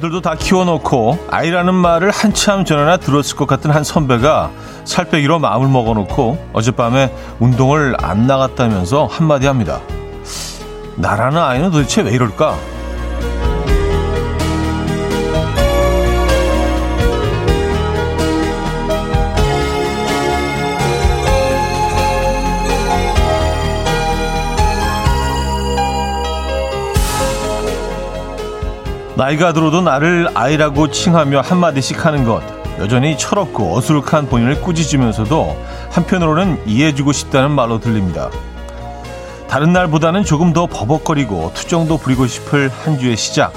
자녀들도 다 키워놓고 아이라는 말을 한참 전에나 들었을 것 같은 한 선배가 살 빼기로 마음을 먹어놓고 어젯밤에 운동을 안 나갔다면서 한마디 합니다. 나라는 아이는 도대체 왜 이럴까? 나이가 들어도 나를 아이라고 칭하며 한마디씩 하는 것. 여전히 철없고 어수룩한 본인을 꾸짖으면서도 한편으로는 이해해주고 싶다는 말로 들립니다. 다른 날보다는 조금 더 버벅거리고 투정도 부리고 싶을 한 주의 시작.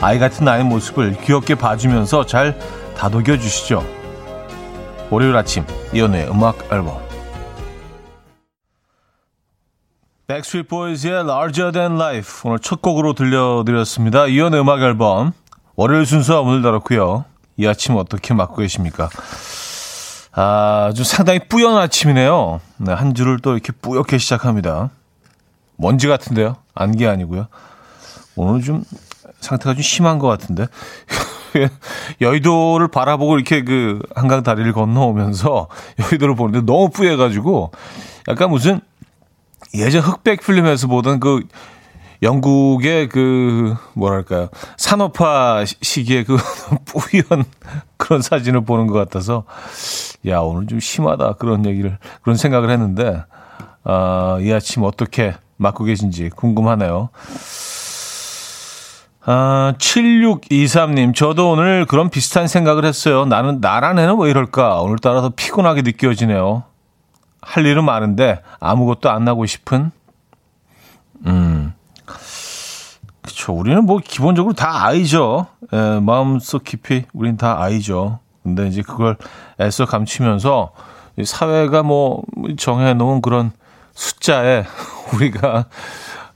아이 같은 나의 모습을 귀엽게 봐주면서 잘 다독여 주시죠. 월요일 아침 이연우의 음악 앨범 백스트리트 보이즈의 Larger Than Life 오늘 첫 곡으로 들려드렸습니다. 이현우의 음악 앨범 월요일 순서 오늘 다뤘고요. 이 아침 어떻게 맞고 계십니까? 아주 상당히 뿌연 아침이네요. 네, 한 주를 또 이렇게 뿌옇게 시작합니다. 먼지 같은데요? 안개 아니고요. 오늘 좀 상태가 좀 심한 것 같은데. 여의도를 바라보고 이렇게 그 한강 다리를 건너오면서 여의도를 보는데 너무 뿌얘가지고 약간 무슨 예전 흑백 필름에서 보던 그 영국의 그 뭐랄까요 산업화 시기에 그 뿌연 그런 사진을 보는 것 같아서 야 오늘 좀 심하다 그런 얘기를 그런 생각을 했는데 아, 이 아침 어떻게 맞고 계신지 궁금하네요. 아, 7623님, 저도 오늘 그런 비슷한 생각을 했어요. 나는, 나란 애는 왜 이럴까? 오늘따라 더 피곤하게 느껴지네요. 할 일은 많은데 아무것도 안 나고 싶은 음. 그쵸. 우리는 뭐 기본적으로 다 아이죠. 에, 마음속 깊이 우린 다 아이죠. 근데 이제 그걸 애써 감추면서 사회가 뭐 정해 놓은 그런 숫자에 우리가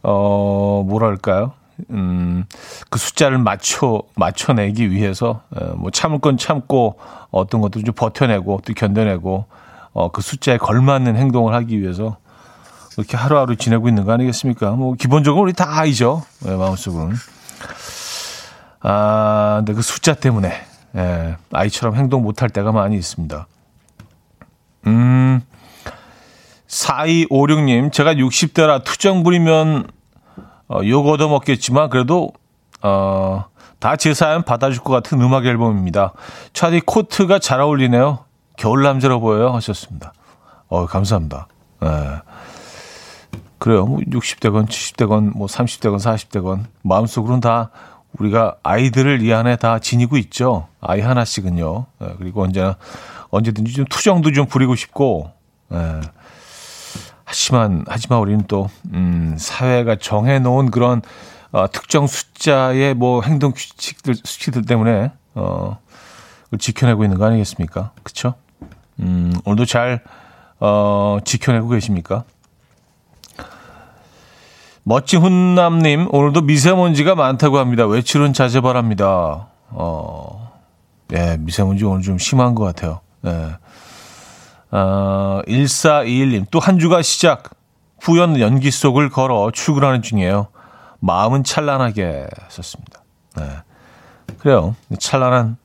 어 뭐랄까요? 음, 그 숫자를 맞춰 맞춰내기 위해서 에, 뭐 참을 건 참고 어떤 것도 좀 버텨내고 또 견뎌내고 어, 그 숫자에 걸맞는 행동을 하기 위해서 그렇게 하루하루 지내고 있는 거 아니겠습니까? 뭐 기본적으로 우리 다 아이죠. 네, 마음속은. 아, 근데 그 숫자 때문에 예, 아이처럼 행동 못할 때가 많이 있습니다. 음, 4256님, 제가 60대라 투정 부리면 어, 욕 얻어먹겠지만 그래도 어, 다 제 사연 받아줄 것 같은 음악 앨범입니다. 차디 코트가 잘 어울리네요. 겨울 남자로 보여요 하셨습니다. 어, 감사합니다. 예. 그래요. 뭐 60대건 70대건 뭐 30대건 40대건 마음속으로는 다 우리가 아이들을 이 안에 다 지니고 있죠. 아이 하나씩은요. 예, 그리고 언제나 언제든지 좀 투정도 좀 부리고 싶고 예. 하지만 하지만 우리는 또 음, 사회가 정해 놓은 그런 어, 특정 숫자의 뭐 행동 규칙들 수치들 때문에 어 지켜내고 있는 거 아니겠습니까? 그렇죠? 음, 오늘도 잘 어, 지켜내고 계십니까? 멋진 훈남님, 오늘도 미세먼지가 많다고 합니다. 외출은 자제 바랍니다. 어, 예, 미세먼지 오늘 좀 심한 것 같아요. 예. 어, 1421님, 또 한 주가 시작. 후연 연기 속을 걸어 출근하는 중이에요. 마음은 찬란하게 썼습니다. 네. 그래요. 찬란한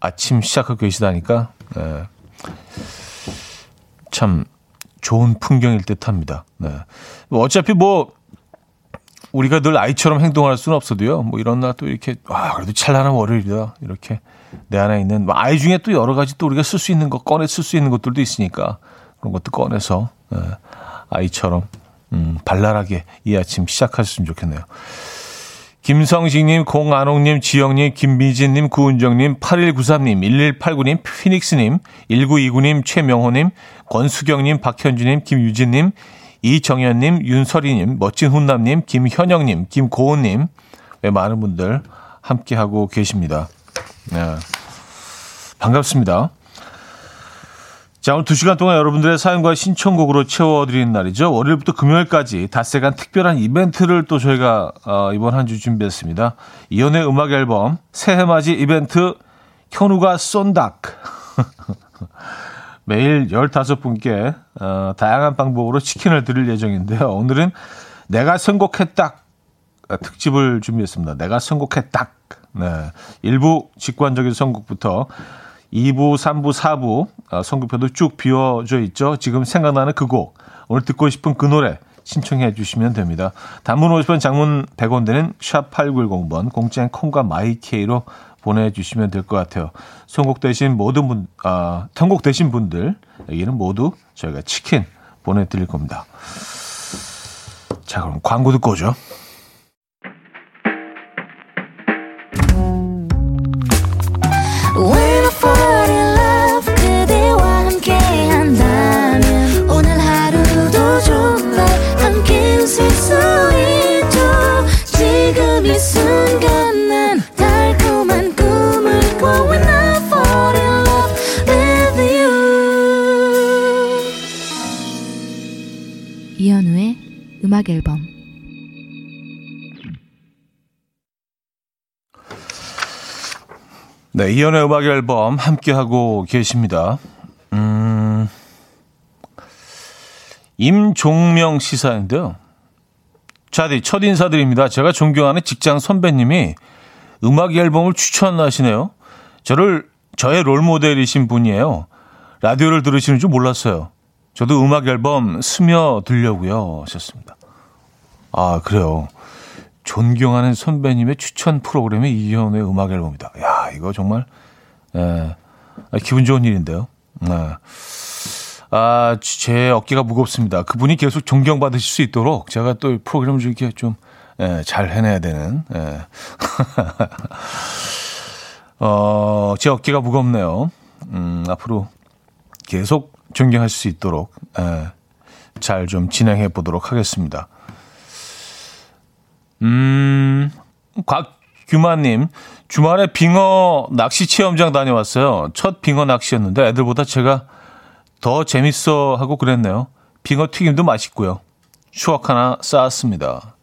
아침 시작하고 계시다니까 네. 참 좋은 풍경일 듯합니다. 네. 뭐 어차피 뭐 우리가 늘 아이처럼 행동할 수는 없어도요. 뭐 이런 날 또 이렇게 와 그래도 찬란한 월요일이다 이렇게 내 안에 있는 뭐 아이 중에 또 여러 가지 또 우리가 쓸 수 있는 것 꺼내 쓸 수 있는 것들도 있으니까 그런 것도 꺼내서 네. 아이처럼 음, 발랄하게 이 아침 시작하셨으면 좋겠네요. 김성식님, 공안홍님, 지영님, 김미진님, 구은정님, 8193님, 1189님, 피닉스님, 1929님, 최명호님, 권수경님, 박현주님, 김유진님, 이정현님, 윤설이님, 멋진 훈남님, 김현영님, 김고은님, 네, 많은 분들 함께하고 계십니다. 네. 반갑습니다. 자, 오늘 2시간 동안 여러분들의 사연과 신청곡으로 채워드리는 날이죠. 월요일부터 금요일까지 닷새간 특별한 이벤트를 또 저희가 어, 이번 한 주 준비했습니다. 이연의 음악 앨범 새해 맞이 이벤트 현우가 쏜닥. 매일 15분께 어, 다양한 방법으로 치킨을 드릴 예정인데요. 오늘은 내가 선곡했다 특집을 준비했습니다. 내가 선곡해 딱. 네. 일부 직관적인 선곡부터 2부, 3부, 4부 선곡표도 쭉 비워져 있죠. 지금 생각나는 그 곡, 오늘 듣고 싶은 그 노래 신청해 주시면 됩니다. 단문 50원, 장문 100원 되는 샵 8910번 공짜인 콩과 마이케이로 보내주시면 될 것 같아요. 선곡되신 모든 분, 아, 선곡되신 분들에게는 모두 저희가 치킨 보내드릴 겁니다. 자, 그럼 광고 듣고 오죠. 음악 앨범 네, 이연의 음악 앨범 함께 하고 계십니다. 음, 임종명 시사인데요. 자디 첫 인사드립니다. 제가 존경하는 직장 선배님이 음악 앨범을 추천하시네요. 저를 저의 롤 모델이신 분이에요. 라디오를 들으시는 줄 몰랐어요. 저도 음악 앨범 스며들려고요. 하셨습니다. 아, 그래요. 존경하는 선배님의 추천 프로그램이 이현우의 음악 앨범이다. 야, 이거 정말, 예, 아, 기분 좋은 일인데요. 네. 아, 제 어깨가 무겁습니다. 그분이 계속 존경받으실 수 있도록 제가 또 프로그램을 이렇게 좀, 예, 잘 해내야 되는, 예. 어, 제 어깨가 무겁네요. 음, 앞으로 계속 존경할 수 있도록, 예, 잘 좀 진행해 보도록 하겠습니다. 음, 곽규마님, 주말에 빙어 낚시 체험장 다녀왔어요. 첫 빙어 낚시였는데 애들보다 제가 더 재밌어 하고 그랬네요. 빙어 튀김도 맛있고요. 추억 하나 쌓았습니다.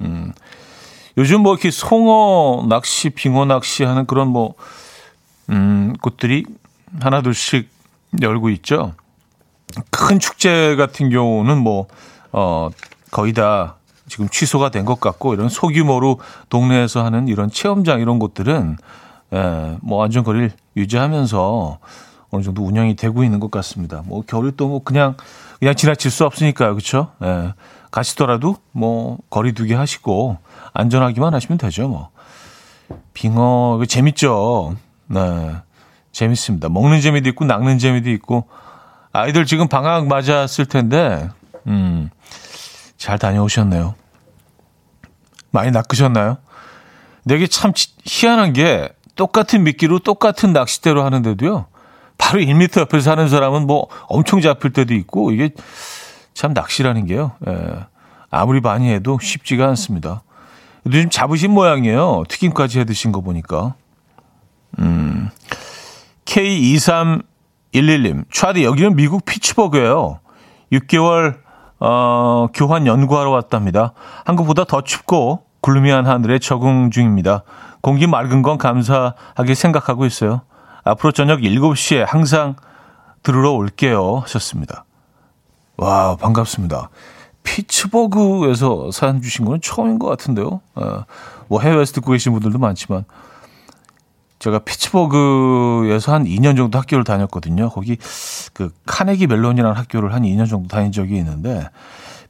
음, 요즘 뭐 이렇게 송어 낚시, 빙어 낚시 하는 그런 뭐, 음, 곳들이 하나둘씩 열고 있죠. 큰 축제 같은 경우는 뭐, 어, 거의 다 지금 취소가 된 것 같고 이런 소규모로 동네에서 하는 이런 체험장 이런 곳들은 예, 뭐 안전거리를 유지하면서 어느 정도 운영이 되고 있는 것 같습니다. 뭐 겨울에 또뭐 그냥 그냥 지나칠 수 없으니까요, 그렇죠? 예, 가시더라도 뭐 거리 두기 하시고 안전하기만 하시면 되죠, 뭐. 빙어 재밌죠. 네, 재밌습니다. 먹는 재미도 있고 낚는 재미도 있고 아이들 지금 방학 맞았을 텐데, 음. 잘 다녀오셨네요. 많이 낚으셨나요? 이게 참 희한한 게 똑같은 미끼로 똑같은 낚싯대로 하는데도요. 바로 1미터 옆에 사는 사람은 뭐 엄청 잡힐 때도 있고 이게 참 낚시라는 게요. 예. 아무리 많이 해도 쉽지가 않습니다. 요즘 잡으신 모양이에요. 튀김까지 해 드신 거 보니까. 음. K2311님. 차디 여기는 미국 피츠버그예요. 6개월 어, 교환 연구하러 왔답니다. 한국보다 더 춥고 글루미한 하늘에 적응 중입니다. 공기 맑은 건 감사하게 생각하고 있어요. 앞으로 저녁 7시에 항상 들으러 올게요. 하셨습니다. 와, 반갑습니다. 피츠버그에서 사연 주신 건 처음인 것 같은데요. 어, 뭐 해외에서 듣고 계신 분들도 많지만 제가 피츠버그에서 한 2년 정도 학교를 다녔거든요. 거기 그 카네기 멜론이라는 학교를 한 2년 정도 다닌 적이 있는데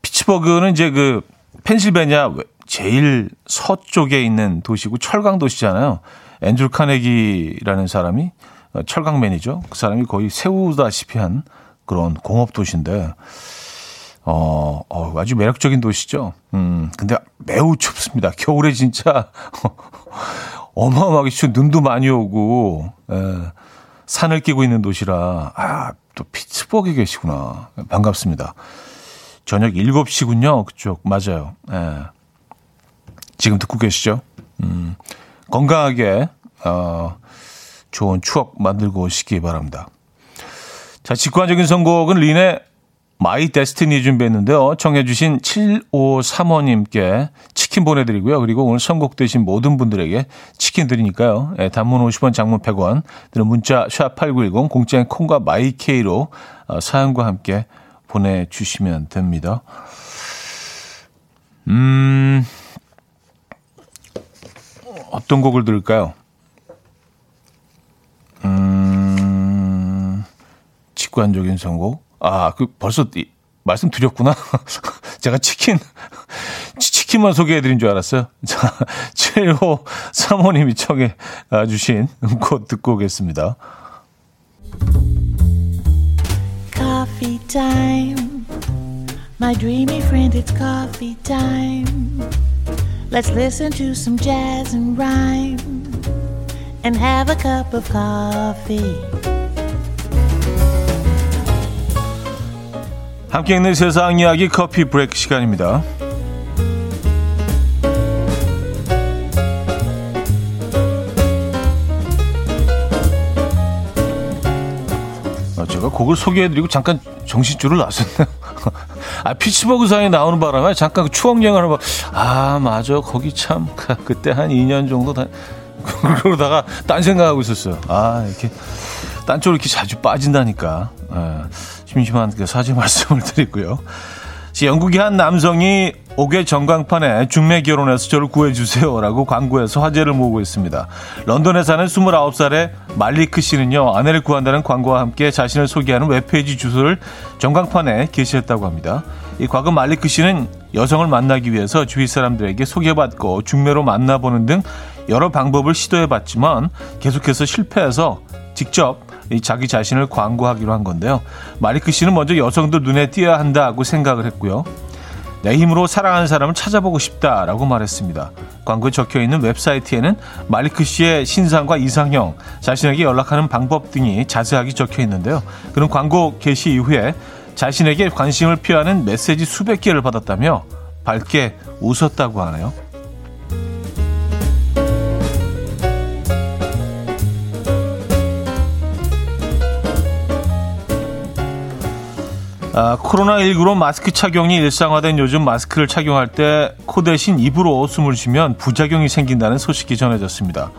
피츠버그는 이제 그 펜실베니아 제일 서쪽에 있는 도시고 철강 도시잖아요. 앤드루 카네기라는 사람이 어, 철강맨이죠. 그 사람이 거의 세우다시피 한 그런 공업 도시인데 어, 어, 아주 매력적인 도시죠. 음, 근데 매우 춥습니다. 겨울에 진짜 어마어마하게 추운 눈도 많이 오고 에, 예, 산을 끼고 있는 도시라 아, 또 피츠버그에 계시구나. 반갑습니다. 저녁 7시군요. 그쪽 맞아요. 에, 예. 지금 듣고 계시죠? 음, 건강하게 어, 좋은 추억 만들고 오시기 바랍니다. 자, 직관적인 선곡은 린의 My Destiny 준비했는데요. 청해주신 7535님께 치킨 보내드리고요. 그리고 오늘 선곡되신 모든 분들에게 치킨 드리니까요. 예, 단문 50원, 장문 100원, 드는 문자 샵8910, 공짜인 콩과 My K로 어, 사연과 함께 보내주시면 됩니다. 음, 어떤 곡을 들을까요? 음, 직관적인 선곡. 아, 그 벌써 이, 말씀드렸구나. 제가 치킨, 치킨만 소개해드린 줄 알았어요. 자, 7호 사모님이 청해 주신 곡 듣고 오겠습니다. Coffee time. My dreamy friend, it's coffee time. Let's listen to some jazz and rhyme and have a cup of coffee. 함께 있는 세상 이야기 커피 브레이크 시간입니다. 아, 제가 곡을 소개해드리고 잠깐 정신줄을 놨었네요. 아, 피츠버그 상에 나오는 바람에 잠깐 그 추억 여행을 막, 아, 맞아. 거기 참, 그때 한 2년 정도 다, 그러다가 딴 생각하고 있었어요. 아, 이렇게, 딴 쪽으로 이렇게 자주 빠진다니까. 예, 심심한 그 사죄 말씀을 드리고요. 영국의 한 남성이 옥외 전광판에 중매 결혼해서 저를 구해주세요라고 광고해서 화제를 모으고 있습니다. 런던에 사는 29살의 말리크 씨는요, 아내를 구한다는 광고와 함께 자신을 소개하는 웹페이지 주소를 전광판에 게시했다고 합니다. 이 과거 말리크 씨는 여성을 만나기 위해서 주위 사람들에게 소개받고 중매로 만나보는 등 여러 방법을 시도해봤지만 계속해서 실패해서 직접 자기 자신을 광고하기로 한 건데요. 마리크 씨는 먼저 여성들 눈에 띄어야 한다고 생각을 했고요. 내 힘으로 사랑하는 사람을 찾아보고 싶다라고 말했습니다. 광고에 적혀 있는 웹사이트에는 마리크 씨의 신상과 이상형, 자신에게 연락하는 방법 등이 자세하게 적혀 있는데요. 그런 광고 게시 이후에 자신에게 관심을 표하는 메시지 수백 개를 받았다며 밝게 웃었다고 하네요. 아, 코로나19로 마스크 착용이 일상화된 요즘 마스크를 착용할 때 코 대신 입으로 숨을 쉬면 부작용이 생긴다는 소식이 전해졌습니다.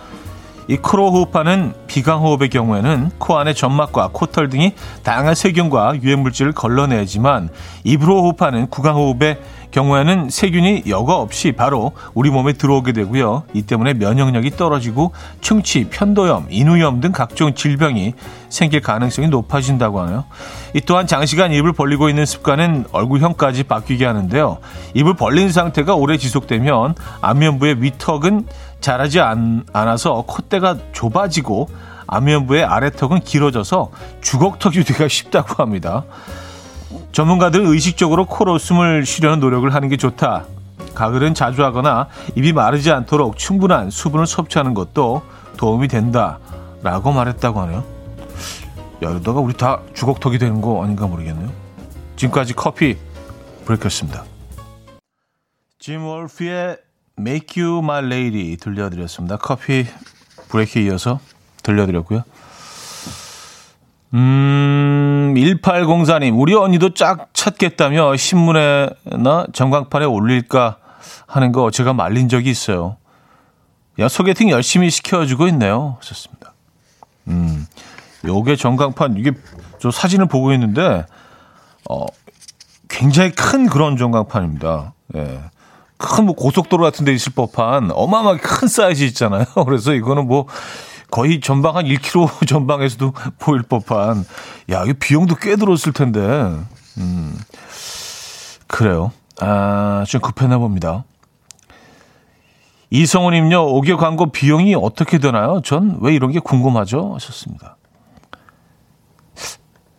이 코로 호흡하는 비강호흡의 경우에는 코 안의 점막과 코털 등이 다양한 세균과 유해물질을 걸러내지만 입으로 호흡하는 구강호흡의 경우에는 세균이 여과 없이 바로 우리 몸에 들어오게 되고요. 이 때문에 면역력이 떨어지고 충치, 편도염, 인후염 등 각종 질병이 생길 가능성이 높아진다고 하네요. 이 또한 장시간 입을 벌리고 있는 습관은 얼굴형까지 바뀌게 하는데요. 입을 벌린 상태가 오래 지속되면 안면부의 위턱은 자라지 않, 않아서 콧대가 좁아지고 안면부의 아래턱은 길어져서 주걱턱이 되기가 쉽다고 합니다. 전문가들은 의식적으로 코로 숨을 쉬려는 노력을 하는 게 좋다. 가글은 자주 하거나 입이 마르지 않도록 충분한 수분을 섭취하는 것도 도움이 된다. 라고 말했다고 하네요. 야, 이러다가 우리 다 주걱턱이 되는 거 아닌가 모르겠네요. 지금까지 커피 브레이크였습니다. 짐 월프의 Make You My Lady 들려드렸습니다. 커피 브레이크에 이어서 들려드렸고요. 음, 1804님, 우리 언니도 짝 찾겠다며 신문에나 전광판에 올릴까 하는 거 제가 말린 적이 있어요. 야, 소개팅 열심히 시켜주고 있네요. 좋습니다. 음, 요게 전광판, 이게 저 사진을 보고 있는데, 어, 굉장히 큰 그런 전광판입니다. 예. 큰 뭐 고속도로 같은 데 있을 법한 어마어마하게 큰 사이즈 있잖아요. 그래서 이거는 뭐 거의 전방 한 1km 전방에서도 보일 법한 야, 이 비용도 꽤 들었을 텐데. 음. 그래요. 아, 좀 급했나 봅니다. 이성우님요, 5개 광고 비용이 어떻게 되나요? 전 왜 이런 게 궁금하죠? 하셨습니다.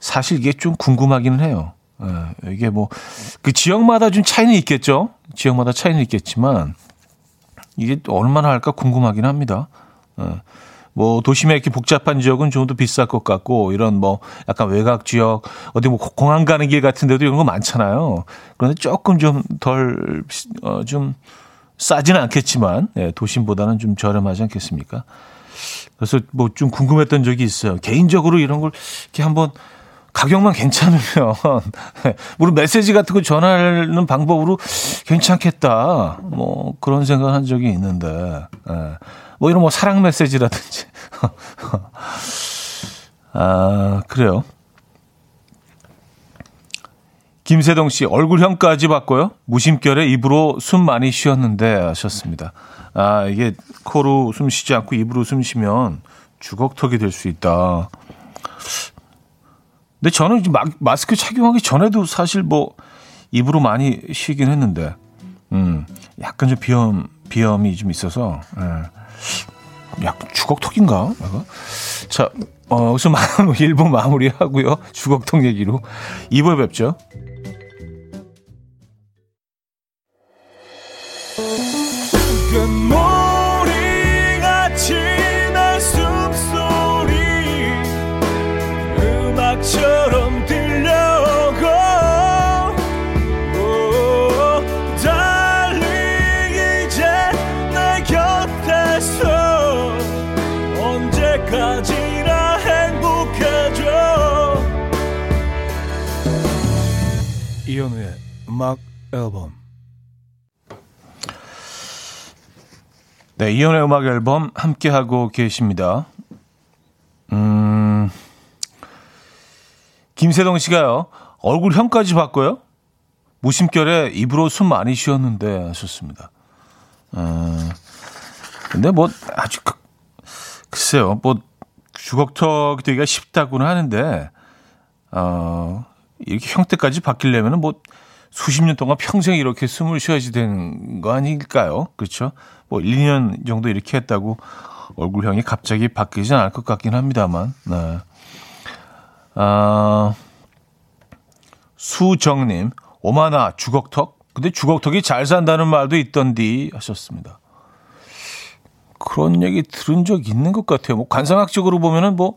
사실 이게 좀 궁금하기는 해요. 예, 이게 뭐, 그 지역마다 좀 차이는 있겠죠? 지역마다 차이는 있겠지만, 이게 얼마나 할까 궁금하긴 합니다. 예. 뭐 도심에 이렇게 복잡한 지역은 좀 더 비쌀 것 같고 이런 뭐 약간 외곽 지역 어디 뭐 공항 가는 길 같은 데도 이런 거 많잖아요. 그런데 조금 좀 덜 어, 좀 싸지는 않겠지만 예, 도심보다는 좀 저렴하지 않겠습니까? 그래서 뭐 좀 궁금했던 적이 있어요. 개인적으로 이런 걸 이렇게 한번 가격만 괜찮으면 물론 메시지 같은 거 전하는 방법으로 괜찮겠다. 뭐 그런 생각한 적이 있는데. 예. 뭐 이런 뭐 사랑 메시지라든지. 아, 그래요. 김세동 씨, 얼굴형까지 바꿔요? 무심결에 입으로 숨 많이 쉬었는데 하셨습니다. 아, 이게 코로 숨 쉬지 않고 입으로 숨 쉬면 주걱턱이 될 수 있다. 근데 저는 마, 마스크 착용하기 전에도 사실 뭐 입으로 많이 쉬긴 했는데, 음, 약간 좀 비염, 비염이 좀 있어서, 예. 약간 주걱턱인가? 자, 어, 여기서 1부 마무리하고요. 주걱턱 얘기로 2부에 뵙죠. 음악 앨범 네, 이현우의 음악 앨범 함께 하고 계십니다. 음, 김세동 씨가요, 얼굴 형까지 바꿔요? 무심결에 입으로 숨 많이 쉬었는데 하셨습니다. 어, 근데 뭐, 아주, 그, 글쎄요, 뭐, 주걱턱 되기가 쉽다고는 하는데, 어, 이렇게 형태까지 바뀌려면 뭐 수십 년 동안 평생 이렇게 숨을 쉬어야지 되는 거 아닐까요? 그렇죠? 뭐 1, 2년 정도 이렇게 했다고 얼굴형이 갑자기 바뀌지 않을 것 같긴 합니다만. 네. 아, 수정님, 오마나 주걱턱? 근데 주걱턱이 잘 산다는 말도 있던디 하셨습니다. 그런 얘기 들은 적 있는 것 같아요. 뭐 관상학적으로 보면은 뭐,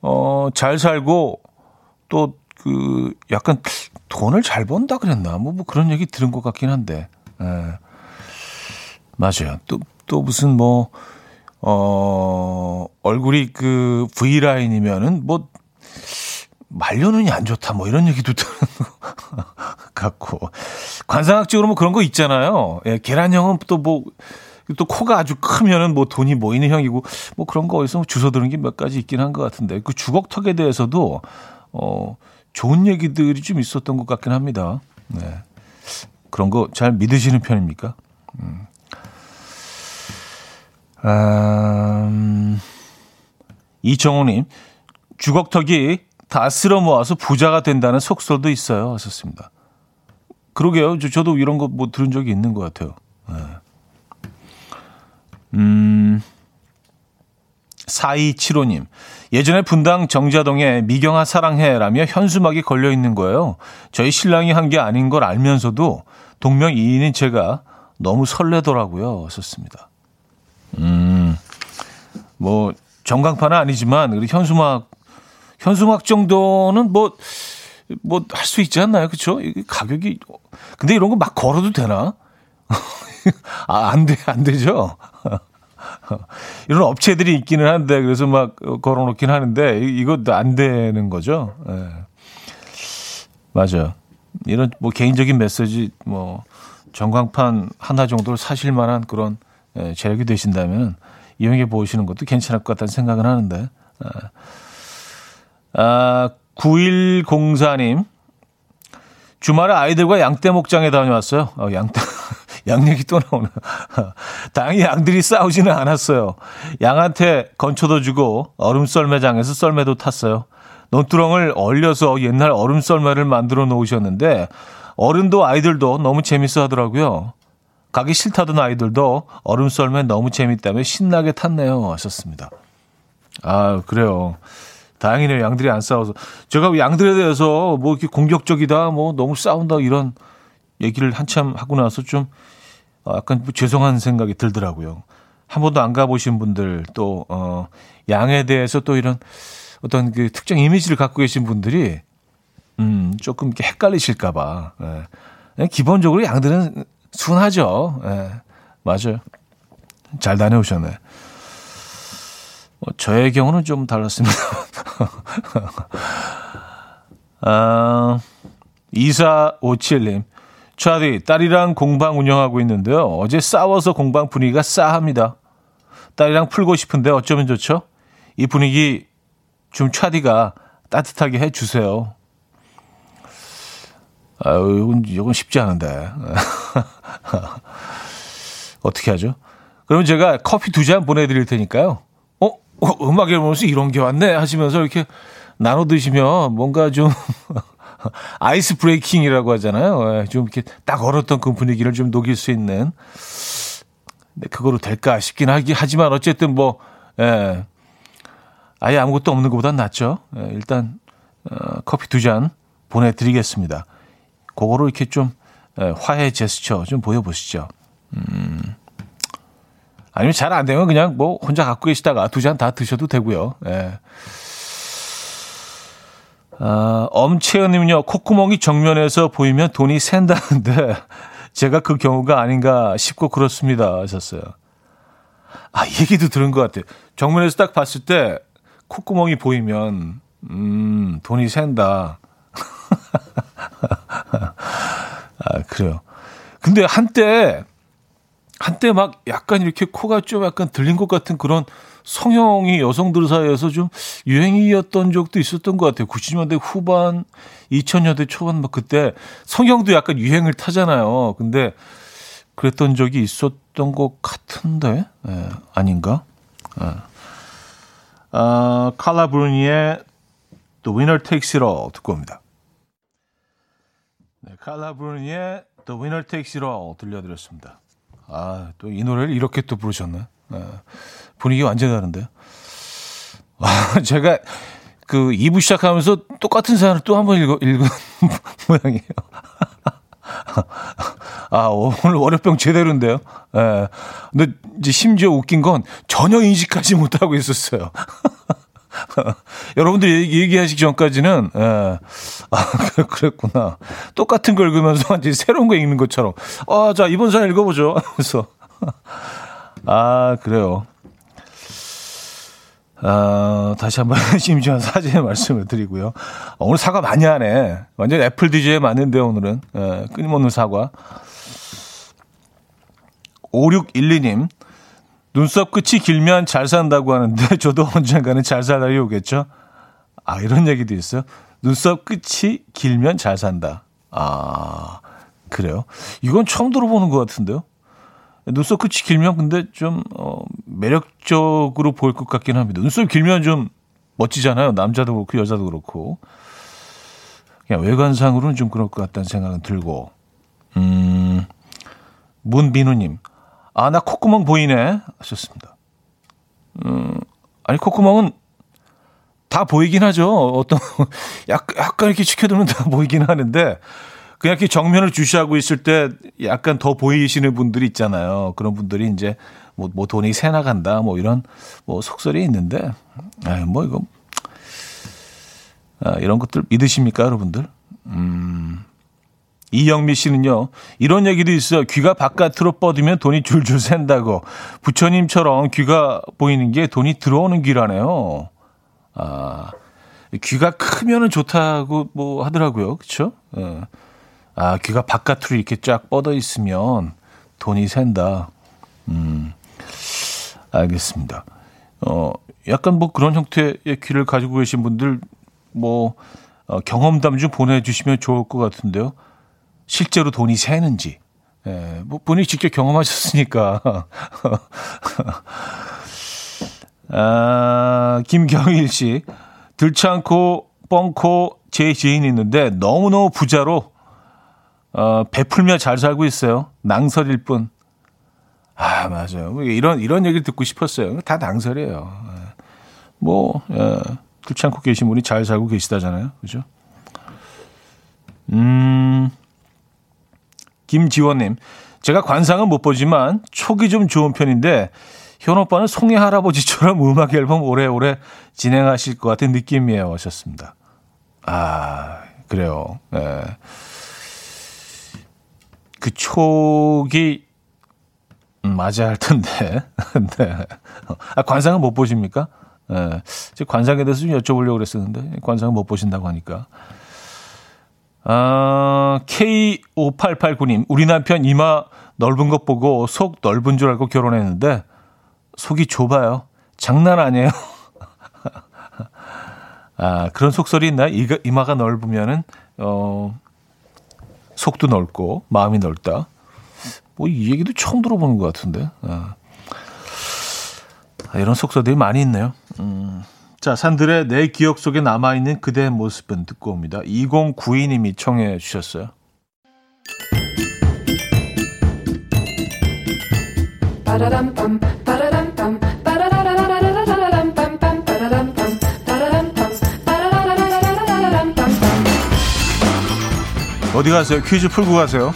어, 잘 살고 또 그 약간 돈을 잘 번다 그랬나 뭐, 뭐 그런 얘기 들은 것 같긴 한데 예. 맞아요 또 또 무슨 뭐 어, 얼굴이 그 V 라인이면은 뭐 말려눈이 안 좋다 뭐 이런 얘기도 들은 것 같고 관상학적으로 뭐 그런 거 있잖아요. 예, 계란형은 또 뭐 또 코가 아주 크면은 뭐 돈이 모이는 형이고 뭐 그런 거 어디서 주워 들은 게 몇 가지 있긴 한 것 같은데 그 주걱턱에 대해서도 어 좋은 얘기들이 좀 있었던 것 같긴 합니다. 네. 그런 거 잘 믿으시는 편입니까? 음. 음, 이정호님, 주걱턱이 다 쓸어 모아서 부자가 된다는 속설도 있어요. 하셨습니다. 그러게요. 저, 도 이런 거 뭐 들은 적이 있는 것 같아요. 네. 음, 4275님, 예전에 분당 정자동에 미경아 사랑해라며 현수막이 걸려 있는 거예요. 저희 신랑이 한 게 아닌 걸 알면서도 동명이인인 제가 너무 설레더라고요. 썼습니다. 음, 뭐, 전광판은 아니지만, 우리 현수막, 현수막 정도는 뭐, 뭐, 할 수 있지 않나요? 그쵸? 가격이, 근데 이런 거 막 걸어도 되나? 아, 안 돼, 안 되죠? 이런 업체들이 있기는 한데 그래서 막 걸어놓긴 하는데 이것도 안 되는 거죠. 예. 맞아요. 이런 뭐 개인적인 메시지 뭐 전광판 하나 정도를 사실 만한 그런 예, 재력이 되신다면 이용해 보시는 것도 괜찮을 것 같다는 생각은 하는데. 아, 아 9104님 주말에 아이들과 양떼 목장에 다녀왔어요. 어, 양떼 양 얘기 또 나오나. 다행히 양들이 싸우지는 않았어요. 양한테 건초도 주고 얼음 썰매장에서 썰매도 탔어요. 논두렁을 얼려서 옛날 얼음 썰매를 만들어 놓으셨는데 어른도 아이들도 너무 재밌어 하더라고요. 가기 싫다던 아이들도 얼음 썰매 너무 재밌다며 신나게 탔네요. 하셨습니다. 아, 그래요. 다행이네요. 양들이 안 싸워서. 제가 양들에 대해서 뭐 이렇게 공격적이다, 뭐 너무 싸운다 이런 얘기를 한참 하고 나서 좀 어, 약간 죄송한 생각이 들더라고요. 한 번도 안 가보신 분들 또 어, 양에 대해서 또 이런 어떤 그 특정 이미지를 갖고 계신 분들이 음, 조금 이렇게 헷갈리실까봐. 예. 기본적으로 양들은 순하죠. 예. 맞아요. 잘 다녀오셨네. 뭐 저의 경우는 좀 달랐습니다. 아, 2457님. 차디, 딸이랑 공방 운영하고 있는데요. 어제 싸워서 공방 분위기가 싸합니다. 딸이랑 풀고 싶은데 어쩌면 좋죠? 이 분위기 좀 차디가 따뜻하게 해주세요. 아, 이건, 이건 쉽지 않은데. 어떻게 하죠? 그러면 제가 커피 두 잔 보내드릴 테니까요. 어? 어 음악 앨범에서 이런 게 왔네? 하시면서 이렇게 나눠 드시면 뭔가 좀 아이스 브레이킹이라고 하잖아요. 예, 좀 이렇게 딱 얼었던 그 분위기를 좀 녹일 수 있는. 네, 그거로 될까 싶긴 하기, 하지만 어쨌든 뭐, 예. 아예 아무것도 없는 것보단 낫죠. 예, 일단, 어, 커피 두 잔 보내드리겠습니다. 그거로 이렇게 좀 예, 화해 제스처 좀 보여보시죠. 음. 아니면 잘 안 되면 그냥 뭐 혼자 갖고 계시다가 두 잔 다 드셔도 되고요. 예. 아, 엄채연님은요, 콧구멍이 정면에서 보이면 돈이 샌다는데, 제가 그 경우가 아닌가 싶고 그렇습니다. 하셨어요. 아, 얘기도 들은 것 같아요. 정면에서 딱 봤을 때, 콧구멍이 보이면, 음, 돈이 샌다. 아, 그래요. 근데 한때, 한때 막 약간 이렇게 코가 좀 약간 들린 것 같은 그런 성형이 여성들 사이에서 좀 유행이었던 적도 있었던 것 같아요. 90년대 후반, 2000년대 초반 막 그때 성형도 약간 유행을 타잖아요. 근데 그랬던 적이 있었던 것 같은데 네, 아닌가? 네. 아, 칼라 브루니의 The Winner Takes It All 듣고 옵니다. 네, 칼라 브루니의 The Winner Takes It All 들려드렸습니다. 아, 또 이 노래를 이렇게 또 부르셨네. 네. 분위기 완전히 다른데요. 아, 제가 그 2부 시작하면서 똑같은 사연을 또 한 번 읽어, 읽은 모양이에요. 아, 오늘 월요병 제대로인데요. 예. 근데 이제 심지어 웃긴 건 전혀 인식하지 못하고 있었어요. 여러분들이 얘기하시기 전까지는, 예. 아, 그랬구나. 똑같은 걸 읽으면서 완전 새로운 거 읽는 것처럼. 아, 자, 이번 사연 읽어보죠. 그래서. 아, 그래요. 아, 다시 한번 심지어 사죄의 말씀을 드리고요. 오늘 사과 많이 하네. 완전 애플 DJ 맞는데 오늘은. 예, 끊임없는 사과. 5612님. 눈썹 끝이 길면 잘 산다고 하는데 저도 언젠가는 잘살 날이 오겠죠? 아, 이런 얘기도 있어요. 눈썹 끝이 길면 잘 산다. 아, 그래요? 이건 처음 들어보는 것 같은데요? 눈썹 끝이 길면 근데 좀, 어, 매력적으로 보일 것 같긴 합니다. 눈썹 길면 좀 멋지잖아요. 남자도 그렇고 여자도 그렇고. 그냥 외관상으로는 좀 그럴 것 같다는 생각은 들고. 음, 문비누님. 아, 나 콧구멍 보이네. 하셨습니다. 음, 아니, 콧구멍은 다 보이긴 하죠. 어떤, 약간, 약간 이렇게 지켜두면 다 보이긴 하는데, 그냥 이렇게 정면을 주시하고 있을 때 약간 더 보이시는 분들이 있잖아요. 그런 분들이 이제 뭐, 뭐 돈이 새 나간다 뭐 이런 뭐 속설이 있는데, 아, 뭐 이거 아, 이런 것들 믿으십니까, 여러분들? 음. 이영미 씨는요, 이런 얘기도 있어요. 귀가 바깥으로 뻗으면 돈이 줄줄 샌다고. 부처님처럼 귀가 보이는 게 돈이 들어오는 귀라네요. 아, 귀가 크면은 좋다고 뭐 하더라고요. 그쵸? 예. 아, 귀가 바깥으로 이렇게 쫙 뻗어 있으면 돈이 샌다. 음, 알겠습니다. 어, 약간 뭐 그런 형태의 귀를 가지고 계신 분들 뭐 어, 경험담 좀 보내주시면 좋을 것 같은데요. 실제로 돈이 새는지. 예, 뭐 본인이 직접 경험하셨으니까. 아, 김경일 씨. 들지 않고 뻥코 제 지인이 있는데 너무너무 부자로 어, 베풀며 잘 살고 있어요. 낭설일 뿐. 아, 맞아요. 뭐 이런, 이런 얘기를 듣고 싶었어요. 다 낭설이에요. 예. 뭐, 예, 뚫지 않고 계신 분이 잘 살고 계시다잖아요. 그죠? 음, 김지원님. 제가 관상은 못 보지만 촉이 좀 좋은 편인데, 현 오빠는 송해 할아버지처럼 음악 앨범 오래오래 진행하실 것 같은 느낌이에요. 하셨습니다. 아, 그래요. 예. 그 촉이 음, 맞아야 할 텐데. 네. 아, 관상은 못 보십니까? 예. 네. 관상에 대해서 좀 여쭤보려고 그랬었는데, 관상은 못 보신다고 하니까. 아, K5889님, 우리 남편 이마 넓은 것 보고 속 넓은 줄 알고 결혼했는데, 속이 좁아요. 장난 아니에요. 아, 그런 속설이 있나? 이가, 이마가 넓으면은, 어, 속도 넓고 마음이 넓다. 뭐 이 얘기도 처음 들어보는 것 같은데. 아. 아, 이런 속설들이 많이 있네요. 음. 자, 산들의 내 기억 속에 남아있는 그대의 모습은 듣고 옵니다. 2092님이 청해 주셨어요. 어디 가세요? 퀴즈 풀고 가세요.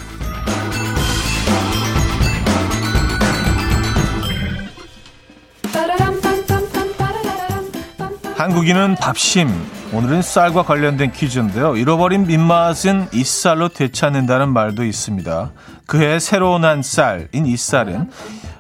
한국인은 밥심. 오늘은 쌀과 관련된 퀴즈인데요. 잃어버린 민맛은 이 쌀로 되찾는다는 말도 있습니다. 그해 새로 난 쌀인 이 쌀은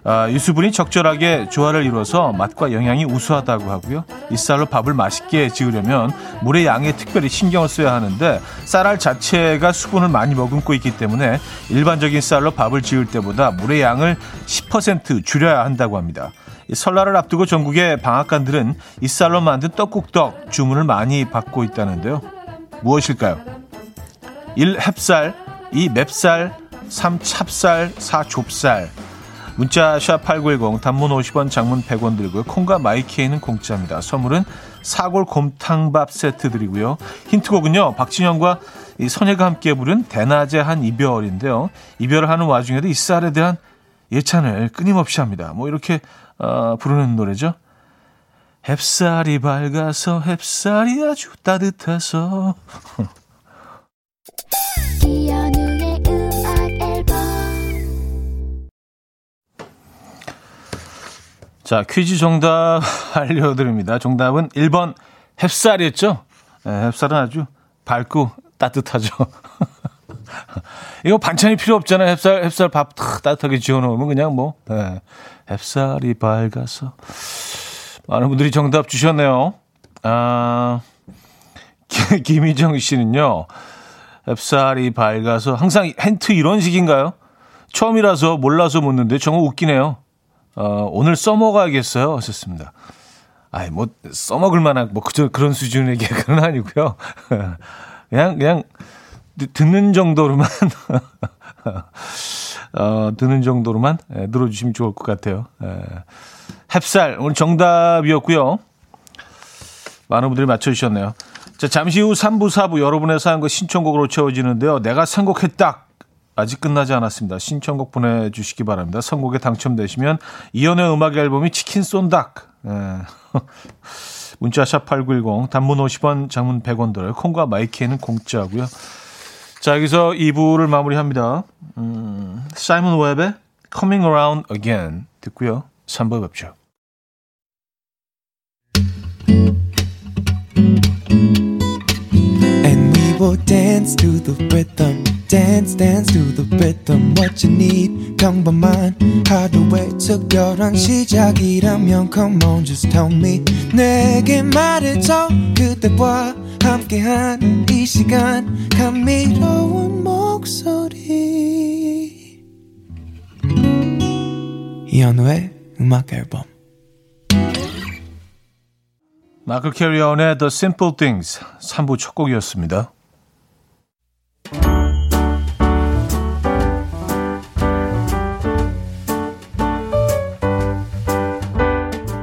아, 유수분이 적절하게 조화를 이뤄서 맛과 영양이 우수하다고 하고요. 이 쌀로 밥을 맛있게 지으려면 물의 양에 특별히 신경을 써야 하는데 쌀알 자체가 수분을 많이 머금고 있기 때문에 일반적인 쌀로 밥을 지을 때보다 물의 양을 10% 줄여야 한다고 합니다. 설날을 앞두고 전국의 방앗간들은 이 쌀로 만든 떡국떡 주문을 많이 받고 있다는데요. 무엇일까요? 1. 햅쌀 2. 맵쌀 3. 찹쌀 4. 좁쌀 문자 샵8910 단문 50원 장문 100원 들고요. 콩과 마이케이는 공짜입니다. 선물은 사골 곰탕밥 세트 드리고요. 힌트곡은요. 박진영과 이 선예가 함께 부른 대낮의 한 이별인데요. 이별을 하는 와중에도 이 쌀에 대한 예찬을 끊임없이 합니다. 뭐 이렇게 어, 부르는 노래죠. 햅쌀이 밝아서 햅쌀이 아주 따뜻해서 자, 퀴즈 정답 알려드립니다. 정답은 1번 햅쌀이었죠? 네, 햅쌀은 아주 밝고 따뜻하죠. 이거 반찬이 필요 없잖아요. 햅쌀, 햅쌀 밥 따뜻하게 지어놓으면 그냥 뭐, 네, 햅쌀이 밝아서. 많은 분들이 정답 주셨네요. 아, 김희정 씨는요, 햅쌀이 밝아서 항상 힌트 이런 식인가요? 처음이라서 몰라서 묻는데 정말 웃기네요. 어, 오늘 써먹어야겠어요. 하셨습니다. 아이, 뭐, 써먹을 만한, 뭐, 그저 그런 수준의 개그는 아니고요. 그냥, 그냥, 듣는 정도로만, 어, 듣는 정도로만 예, 들어주시면 좋을 것 같아요. 예. 햅쌀, 오늘 정답이었고요. 많은 분들이 맞춰주셨네요. 자, 잠시 후 3부, 4부 여러분의 사연과 신청곡으로 채워지는데요. 내가 선곡했다. 아직 끝나지 않았습니다. 신청곡 보내주시기 바랍니다. 선곡에 당첨되시면 이연의 음악 앨범이 치킨 쏜닭. 예. 문자샵 8910 단문 50원 장문 100원 들어요. 콩과 마이키에는 공짜고요. 자 여기서 2부를 마무리합니다. 음, 사이먼 웹의 Coming Around Again 듣고요. 3부 뵙죠. Dance dance to the rhythm what you need 평범한 하루의 특별한 시작이라면 come on just tell me 내게 말해줘 그대와 함께한 이 시간 감미로운 목소리 이현우의 음악 앨범 마크 캐리언의 The Simple Things 3부 첫 곡이었습니다.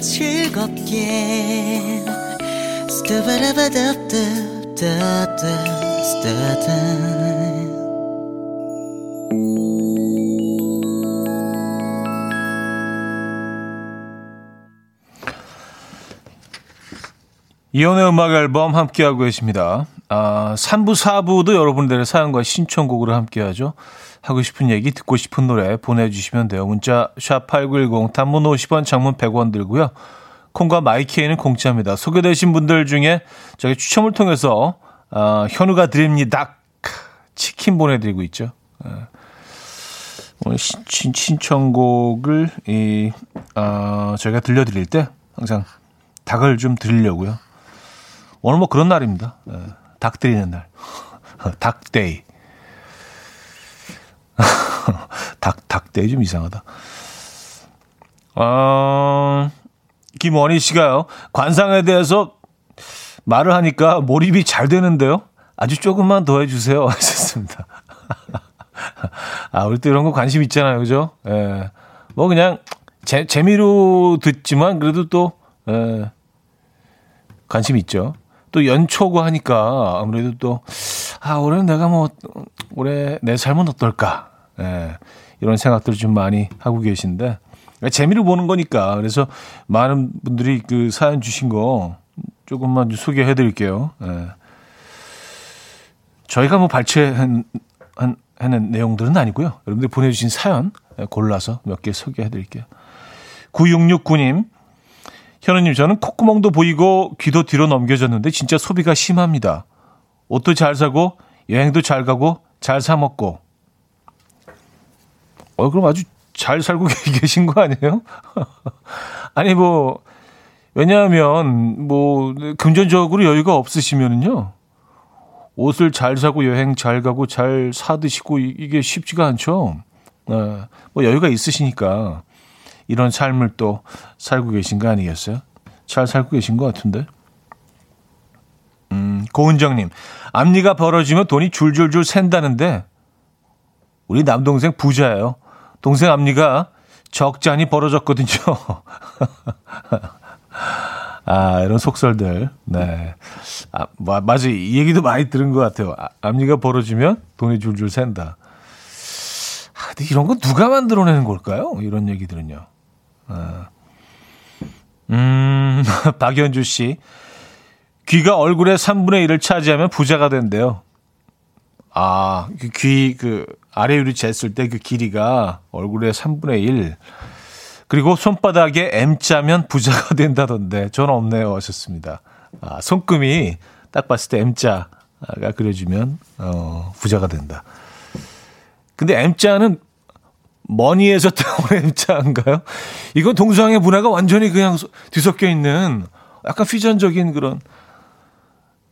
즐겁게 이혼의 음악 앨범 함께하고 계십니다. 아, 3부, 4부도 여러분들의 사연과 신청곡으로 함께하죠. 하고 싶은 얘기, 듣고 싶은 노래 보내주시면 돼요. 문자 샵8910 단문 50원, 장문 100원 들고요. 콩과 마이케이는 공짜입니다. 소개되신 분들 중에 저희 추첨을 통해서 어, 현우가 드립니다. 치킨 보내드리고 있죠. 예. 오늘 신, 신청곡을 이, 어, 저희가 들려드릴 때 항상 닭을 좀 드리려고요. 오늘 뭐 그런 날입니다. 예. 닭 드리는 날. 닭데이. 닭, 닭대 좀 이상하다. 어, 김원희 씨가요, 관상에 대해서 말을 하니까 몰입이 잘 되는데요? 아주 조금만 더 해주세요. 하셨습니다. 아, 우리 또 이런 거 관심 있잖아요. 그죠? 예. 뭐 그냥 재, 재미로 듣지만 그래도 또, 예. 관심 있죠. 또 연초고 하니까 아무래도 또, 아, 올해는 내가 뭐, 올해 내 삶은 어떨까? 예, 이런 생각들을 좀 많이 하고 계신데 재미를 보는 거니까 그래서 많은 분들이 그 사연 주신 거 조금만 소개해 드릴게요. 예. 저희가 뭐 발췌한 한, 하는 내용들은 아니고요. 여러분들 보내주신 사연 골라서 몇 개 소개해 드릴게요. 9669님, 현우님, 저는 콧구멍도 보이고 귀도 뒤로 넘겨졌는데 진짜 소비가 심합니다. 옷도 잘 사고 여행도 잘 가고 잘 사 먹고 어, 그럼 아주 잘 살고 계신 거 아니에요? 아니, 뭐, 왜냐하면, 뭐, 금전적으로 여유가 없으시면은요, 옷을 잘 사고 여행 잘 가고 잘 사 드시고 이게 쉽지가 않죠. 네, 뭐 여유가 있으시니까 이런 삶을 또 살고 계신 거 아니겠어요? 잘 살고 계신 것 같은데. 음, 고은정님, 앞니가 벌어지면 돈이 줄줄줄 샌다는데, 우리 남동생 부자예요. 동생 앞니가 적잖이 벌어졌거든요. 아, 이런 속설들. 네. 아, 마, 맞아. 이 얘기도 많이 들은 것 같아요. 아, 앞니가 벌어지면 돈이 줄줄 샌다. 아, 근데 이런 거 누가 만들어내는 걸까요? 이런 얘기들은요. 아. 음, 박연주 씨. 귀가 얼굴의 3분의 1을 차지하면 부자가 된대요. 아, 그 귀, 그, 아래 위로 쟀을 때 그 길이가 얼굴의 3분의 1. 그리고 손바닥에 M자면 부자가 된다던데, 저는 없네요. 하셨습니다. 아, 손금이 딱 봤을 때 M자가 그려지면, 어, 부자가 된다. 근데 M자는 머니에서 따온 M자인가요? 이건 동서양의 문화가 완전히 그냥 뒤섞여 있는 약간 퓨전적인 그런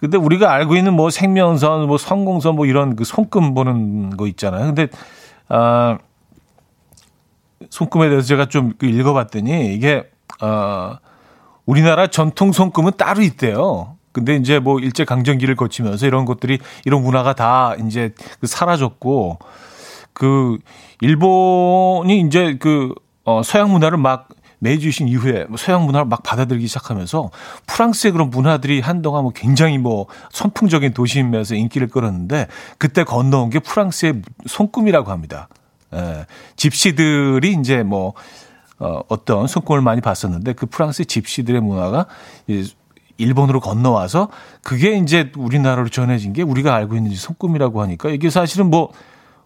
근데 우리가 알고 있는 뭐 생명선, 뭐 성공선 뭐 이런 그 손금 보는 거 있잖아요. 근데 아 손금에 대해서 제가 좀그 읽어봤더니 이게 아 우리나라 전통 손금은 따로 있대요. 근데 이제 뭐 일제 강점기를 거치면서 이런 것들이 이런 문화가 다 이제 그 사라졌고 그 일본이 이제 그 어, 서양 문화를 막 매주신 이후에 뭐 서양 문화를 막 받아들이기 시작하면서 프랑스의 그런 문화들이 한동안 뭐 굉장히 뭐 선풍적인 도시임에서 인기를 끌었는데 그때 건너온 게 프랑스의 손금이라고 합니다. 예, 집시들이 이제 뭐 어, 어떤 손금을 많이 봤었는데 그 프랑스 집시들의 문화가 일본으로 건너와서 그게 이제 우리나라로 전해진 게 우리가 알고 있는 손금이라고 하니까 이게 사실은 뭐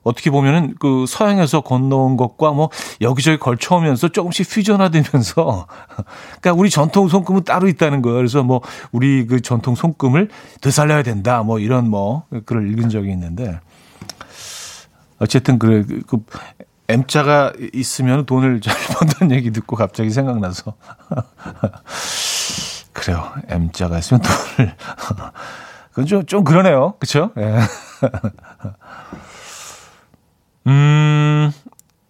어떻게 보면은 그 서양에서 건너온 것과 뭐 여기저기 걸쳐오면서 조금씩 퓨전화되면서 그러니까 우리 전통 손금은 따로 있다는 거예요. 그래서 뭐 우리 그 전통 손금을 되살려야 된다. 뭐 이런 뭐 글을 읽은 적이 있는데 어쨌든 그래 그, 그 M자가 있으면 돈을 잘 번다는 얘기 듣고 갑자기 생각나서 그래요. M자가 있으면 돈을 그건 좀, 좀 그러네요. 그쵸? 예. 음,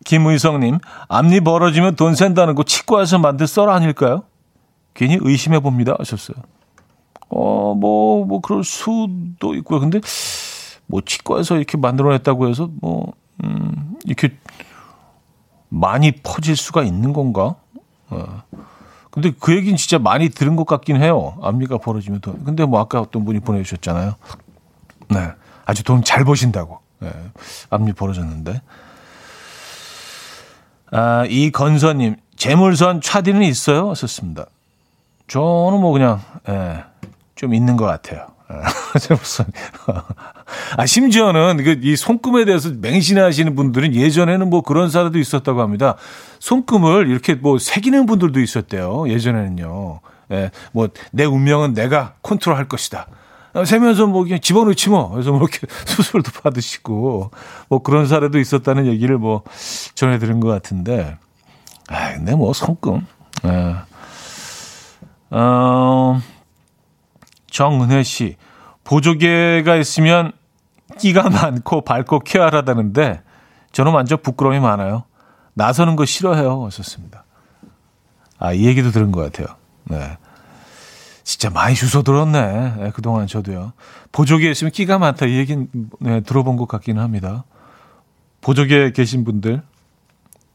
김의성님, 앞니 벌어지면 돈 센다는 거 치과에서 만든 썰 아닐까요? 괜히 의심해 봅니다. 하셨어요. 어, 뭐, 뭐, 그럴 수도 있고요. 근데, 뭐, 치과에서 이렇게 만들어냈다고 해서, 뭐, 음, 이렇게 많이 퍼질 수가 있는 건가? 어. 근데 그 얘기는 진짜 많이 들은 것 같긴 해요. 앞니가 벌어지면 돈. 근데 뭐, 아까 어떤 분이 보내주셨잖아요. 네. 아주 돈 잘 버신다고. 네, 앞니 벌어졌는데. 아, 이 건서님, 재물선 차디는 있어요? 썼습니다. 저는 뭐 그냥, 예, 좀 있는 것 같아요. 예, 재물선. 아, 심지어는 그 이 손금에 대해서 맹신하시는 분들은 예전에는 뭐 그런 사례도 있었다고 합니다. 손금을 이렇게 뭐 새기는 분들도 있었대요. 예전에는요. 예, 뭐 내 운명은 내가 컨트롤 할 것이다. 세면서 뭐 그냥 집어넣지 뭐. 그래서 뭐 이렇게 수술도 받으시고 뭐 그런 사례도 있었다는 얘기를 뭐 전해 들은 것 같은데. 아, 근데 뭐 손금. 예. 어, 정은혜 씨. 보조개가 있으면 끼가 많고 밝고 쾌활하다는데 저는 완전 부끄러움이 많아요. 나서는 거 싫어해요. 하셨습니다. 아, 이 얘기도 들은 것 같아요. 네. 진짜 많이 주워 들었네. 네, 그동안 저도요. 보조개에 있으면 끼가 많다. 이 얘기는 네, 들어본 것 같기는 합니다. 보조개에 계신 분들,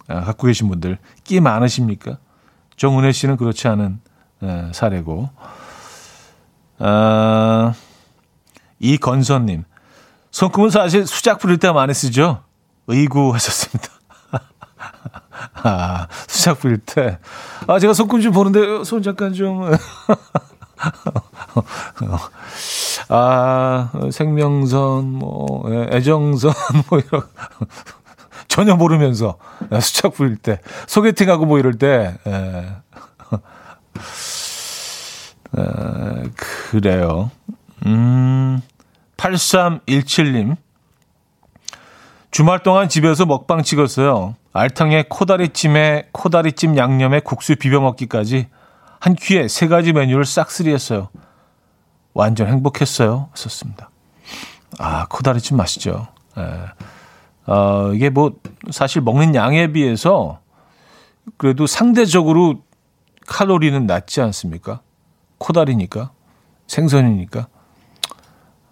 아, 갖고 계신 분들, 끼 많으십니까? 정은혜 씨는 그렇지 않은 네, 사례고. 아, 이건선님, 손금은 사실 수작 부릴 때 많이 쓰죠? 의구 하셨습니다. 아, 수작 부릴 때. 아, 제가 손금 좀 보는데, 손 잠깐 좀. 아, 생명선, 뭐, 예, 애정선, 뭐, 이런. 전혀 모르면서 수작 부릴 때, 소개팅하고 뭐 이럴 때, 에, 예. 에, 그래요. 음, 8317님. 주말 동안 집에서 먹방 찍었어요. 알탕에 코다리찜에 코다리찜 양념에 국수 비벼 먹기까지 한 끼에 세 가지 메뉴를 싹쓸이했어요. 완전 행복했어요. 썼습니다. 아, 코다리찜 맛있죠. 예. 어, 이게 뭐 사실 먹는 양에 비해서 그래도 상대적으로 칼로리는 낮지 않습니까? 코다리니까 생선이니까.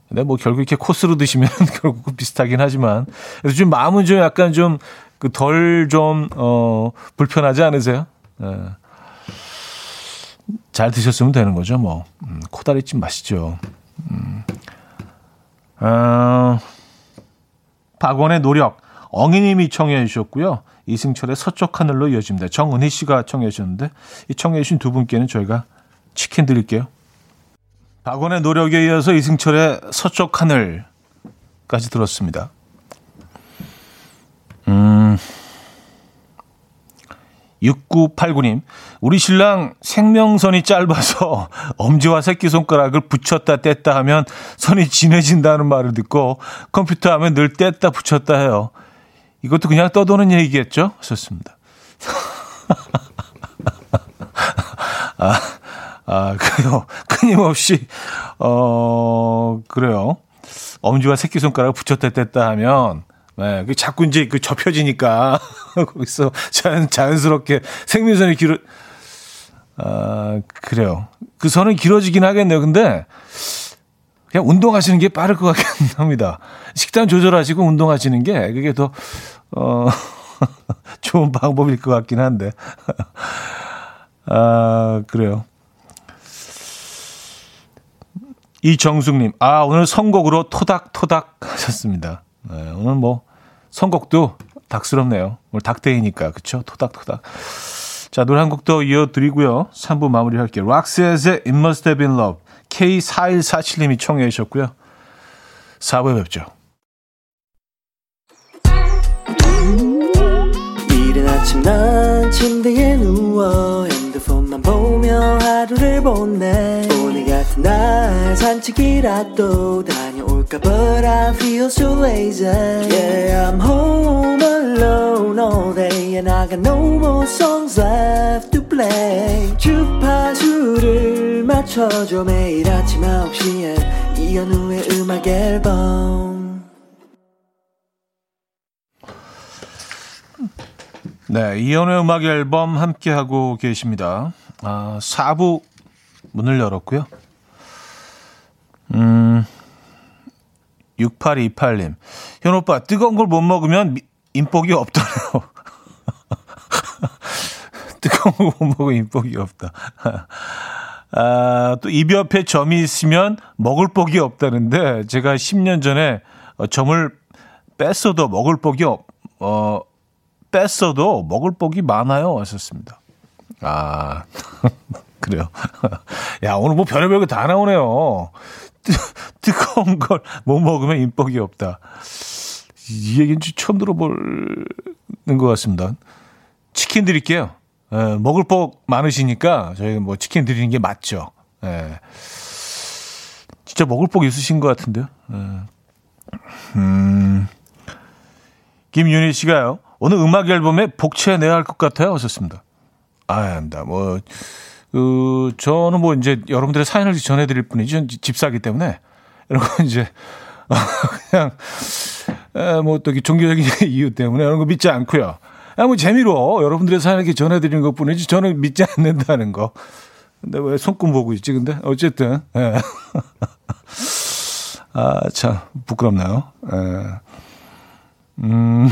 근데 뭐 결국 이렇게 코스로 드시면 결국 비슷하긴 하지만 그래서 좀 마음은 좀 약간 좀 그 덜좀어 불편하지 않으세요? 예. 잘 드셨으면 되는 거죠, 뭐. 음, 코다리찜 맛있죠. 음. 어, 박원의 노력. 엉이님이 청해 주셨고요. 이승철의 서쪽 하늘로 이어집니다. 정은희 씨가 청해 주셨는데 이 청해 주신 두 분께는 저희가 치킨 드릴게요. 박원의 노력에 이어서 이승철의 서쪽 하늘까지 들었습니다. 음. 6989님, 우리 신랑 생명선이 짧아서 엄지와 새끼손가락을 붙였다 뗐다 하면 선이 진해진다는 말을 듣고 컴퓨터 하면 늘 뗐다 붙였다 해요. 이것도 그냥 떠도는 얘기겠죠? 썼습니다. 아, 아, 그래요. 끊임없이, 어, 그래요. 엄지와 새끼손가락을 붙였다 뗐다 하면 네, 그 자꾸 이제 그 접혀지니까 거기서 자연 자연스럽게 생명선이 길어. 아 그래요. 그 선은 길어지긴 하겠네요. 근데 그냥 운동하시는 게 빠를 것 같긴 합니다. 식단 조절하시고 운동하시는 게 그게 더 어. 좋은 방법일 것 같긴 한데. 아, 그래요. 이정숙님, 아, 오늘 선곡으로 토닥토닥 하셨습니다. 네, 오늘 뭐, 선곡도 닭스럽네요. 오늘 닭데이니까, 그쵸? 토닥토닥. 자, 노래 한 곡 더 이어드리고요. 3부 마무리 할게요. 락스의 It Must Have Been Love. K4147님이 청해 주셨고요. 4부에 뵙죠. 이른 아침 난 침대에 누워 핸드폰만 보며 하루를 보내 오늘 같은 날 산책이라도 다 녀올까 But I feel so lazy Yeah I'm home alone all day And I got no more songs left to play 주파수를 맞춰줘 매일 아침 9시에 이현우의 음악 앨범 네, 이연의 음악 앨범 함께 하고 계십니다. 아, 4부 문을 열었고요. 음, 6828님. 현 오빠, 뜨거운 걸 못 먹으면 미, 인복이 없다네요. 뜨거운 걸못 먹으면 인복이 없다. 아, 또 입 옆에 점이 있으면 먹을 복이 없다는데 제가 10년 전에 어, 점을 뺐어도 먹을 복이 없, 어, 뺐어도 먹을 복이 많아요. 하셨습니다. 아, 그래요. 야, 오늘 뭐 별의별 거 다 나오네요. 뜨, 뜨거운 걸 못 먹으면 인복이 없다. 이 얘기는 처음 들어보는 것 같습니다. 치킨 드릴게요. 예, 먹을 복 많으시니까 저희가 뭐 치킨 드리는 게 맞죠. 예. 진짜 먹을 복 있으신 것 같은데요. 예. 음, 김윤희 씨가요. 오늘 음악 앨범에 복채 내야 할 것 같아요. 하셨습니다. 아, 아닙니다. 뭐, 그, 저는 뭐 이제 여러분들의 사연을 전해드릴 뿐이죠. 집사기 때문에. 이런 건 이제, 그냥, 에, 뭐또 종교적인 이유 때문에 이런 거 믿지 않고요. 아, 뭐 재미로 여러분들의 사연을 이렇게 전해드리는 것 뿐이지 저는 믿지 않는다는 거. 근데 왜 손금 보고 있지, 근데? 어쨌든, 예. 아, 참, 부끄럽나요? 예. 음.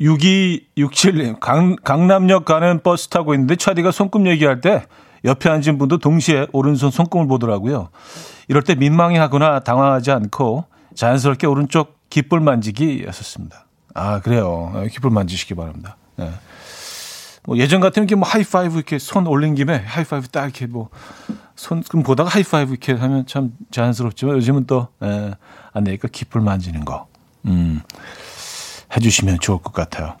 6267님, 강, 강남역 가는 버스 타고 있는데 차디가 손금 얘기할 때 옆에 앉은 분도 동시에 오른손 손금을 보더라고요. 이럴 때 민망해 하거나 당황하지 않고 자연스럽게 오른쪽 깃불 만지기 였었습니다. 아, 그래요. 깃불 만지시기 바랍니다. 네. 뭐 예전 같으면 이렇게 뭐 하이파이브 이렇게 손 올린 김에 하이파이브 딱 이렇게 뭐 손금 보다가 하이파이브 이렇게 하면 참 자연스럽지만 요즘은 또, 예, 안 되니까 깃불 만지는 거. 음. 해주시면 좋을 것 같아요.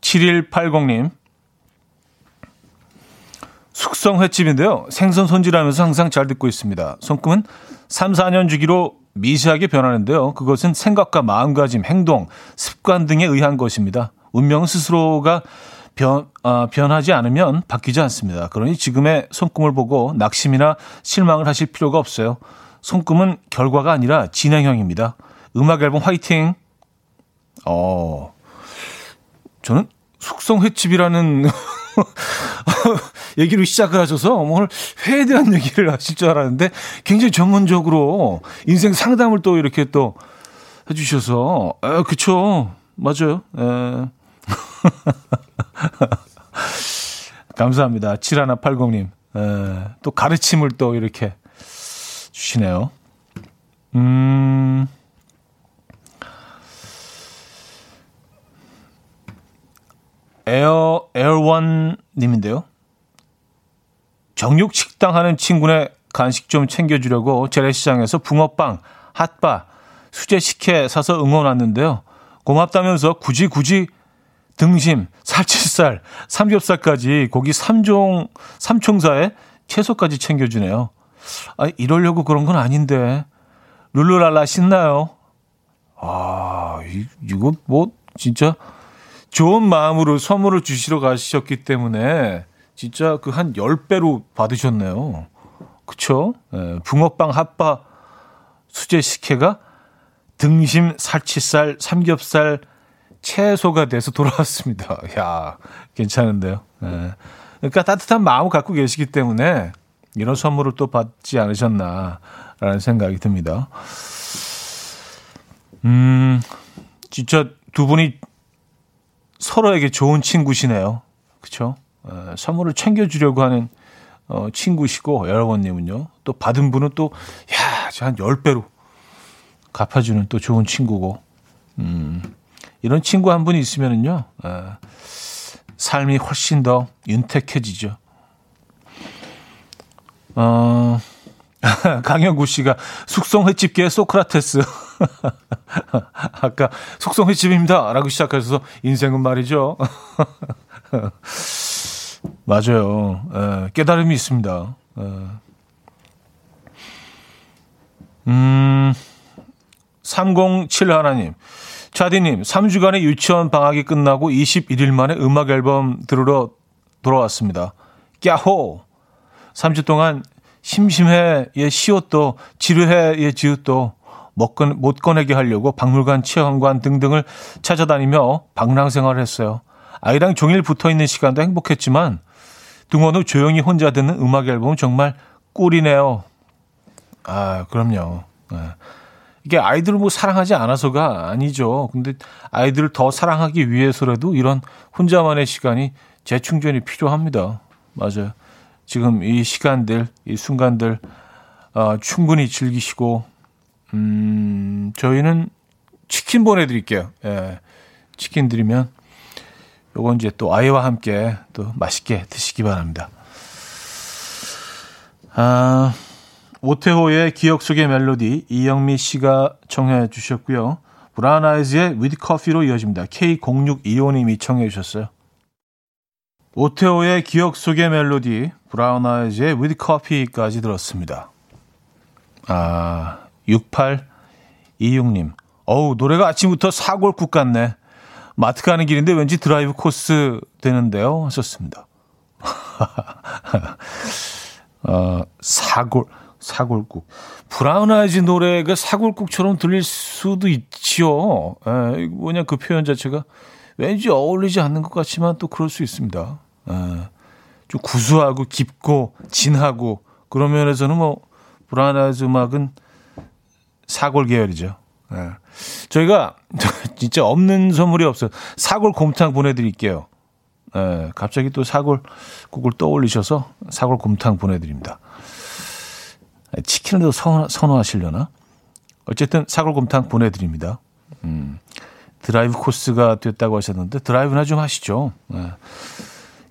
7180님. 숙성 횟집인데요. 생선 손질하면서 항상 잘 듣고 있습니다. 손금은 3, 4년 주기로 미세하게 변하는데요. 그것은 생각과 마음가짐, 행동, 습관 등에 의한 것입니다. 운명은 스스로가 변, 아, 변하지 않으면 바뀌지 않습니다. 그러니 지금의 손금을 보고 낙심이나 실망을 하실 필요가 없어요. 손금은 결과가 아니라 진행형입니다. 음악 앨범 화이팅. 어, 저는 숙성 횟집이라는 얘기로 시작을 하셔서 오늘 회에 대한 얘기를 하실 줄 알았는데 굉장히 전문적으로 인생 상담을 또 이렇게 또 해주셔서 아, 그쵸 맞아요. 에. 감사합니다. 7180님. 에, 또 가르침을 또 이렇게 주시네요. 음. 에어, 에어원 님인데요. 정육 식당 하는 친구네 간식 좀 챙겨주려고 재래시장에서 붕어빵, 핫바, 수제 식혜 사서 응원 왔는데요. 고맙다면서 굳이 굳이 등심, 살치살, 삼겹살까지 고기 3종, 3총사에 채소까지 챙겨주네요. 아, 이러려고 그런 건 아닌데. 룰루랄라 신나요. 아, 이, 이거 뭐, 진짜 좋은 마음으로 선물을 주시러 가셨기 때문에 진짜 그 한 10배로 받으셨네요. 그쵸? 예, 붕어빵, 핫바, 수제 식혜가 등심, 살치살, 삼겹살, 채소가 돼서 돌아왔습니다. 야, 괜찮은데요. 예. 그러니까 따뜻한 마음을 갖고 계시기 때문에 이런 선물을 또 받지 않으셨나라는 생각이 듭니다. 음, 진짜 두 분이 서로에게 좋은 친구시네요. 에, 선물을 챙겨주려고 하는 어, 친구시고, 여러분님은요. 또 받은 분은 또, 야, 한 10배로 갚아주는 또 좋은 친구고, 음, 이런 친구 한 분이 있으면은요, 에, 삶이 훨씬 더 윤택해지죠. 어, 강영구 씨가 숙성 횟집계 소크라테스. 아까 숙성 횟집입니다. 라고 시작해서 인생은 말이죠. 맞아요. 에, 깨달음이 있습니다. 에. 음, 307 하나님. 차디님, 3주간의 유치원 방학이 끝나고 21일 만에 음악 앨범 들으러 돌아왔습니다. 꺄호! 3주 동안 심심해 예 시옷도 지루해 예 지읒도 못, 꺼, 못 꺼내게 하려고 박물관, 체험관 등등을 찾아다니며 방랑 생활을 했어요. 아이랑 종일 붙어 있는 시간도 행복했지만 등원 후 조용히 혼자 듣는 음악 앨범은 정말 꿀이네요. 아, 그럼요. 네. 이게 아이들을 뭐 사랑하지 않아서가 아니죠. 근데 아이들을 더 사랑하기 위해서라도 이런 혼자만의 시간이 재충전이 필요합니다. 맞아요. 지금 이 시간들, 이 순간들 어, 충분히 즐기시고 음, 저희는 치킨 보내드릴게요. 예, 치킨 드리면 요건 이제 또 아이와 함께 또 맛있게 드시기 바랍니다. 아, 오태호의 기억 속의 멜로디 이영미 씨가 청해 주셨고요. 브라운 아이즈의 With Coffee로 이어집니다. K0625님이 신청해 주셨어요. 오테오의 기억 속의 멜로디, 브라운 아이즈의 With Coffee까지 들었습니다. 아, 6826님. 어우, 노래가 아침부터 사골국 같네. 마트 가는 길인데 왠지 드라이브 코스 되는데요. 하셨습니다. 어, 사골, 사골국. 브라운 아이즈 노래가 사골국처럼 들릴 수도 있지요. 에, 뭐냐, 그 표현 자체가 왠지 어울리지 않는 것 같지만 또 그럴 수 있습니다. 예, 좀 구수하고 깊고 진하고 그런 면에서는 뭐 브라운 아이즈 음악은 사골 계열이죠. 예. 저희가 진짜 없는 선물이 없어요. 사골 곰탕 보내드릴게요. 예, 갑자기 또 사골 국을 떠올리셔서 사골 곰탕 보내드립니다. 치킨을 더 선호, 선호하시려나? 어쨌든 사골 곰탕 보내드립니다. 음, 드라이브 코스가 됐다고 하셨는데 드라이브나 좀 하시죠. 예.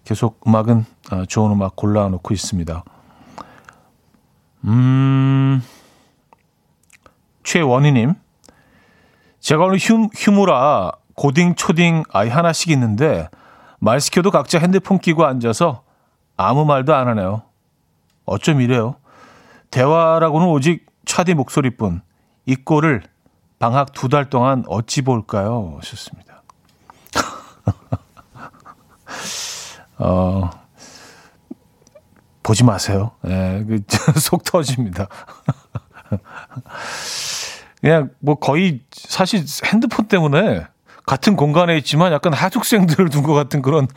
계속 음악은 어, 좋은 음악 골라놓고 있습니다. 음, 최원희님. 제가 오늘 휴, 휴무라 고딩, 초딩 아이 하나씩 있는데 말 시켜도 각자 핸드폰 끼고 앉아서 아무 말도 안 하네요. 어쩜 이래요? 대화라고는 오직 차디 목소리뿐. 이 꼴을 방학 두 달 동안 어찌 볼까요? 하셨습니다. 어, 보지 마세요. 예, 그, 속 터집니다. 그냥 뭐 거의 사실 핸드폰 때문에 같은 공간에 있지만 약간 하숙생들을 둔 것 같은 그런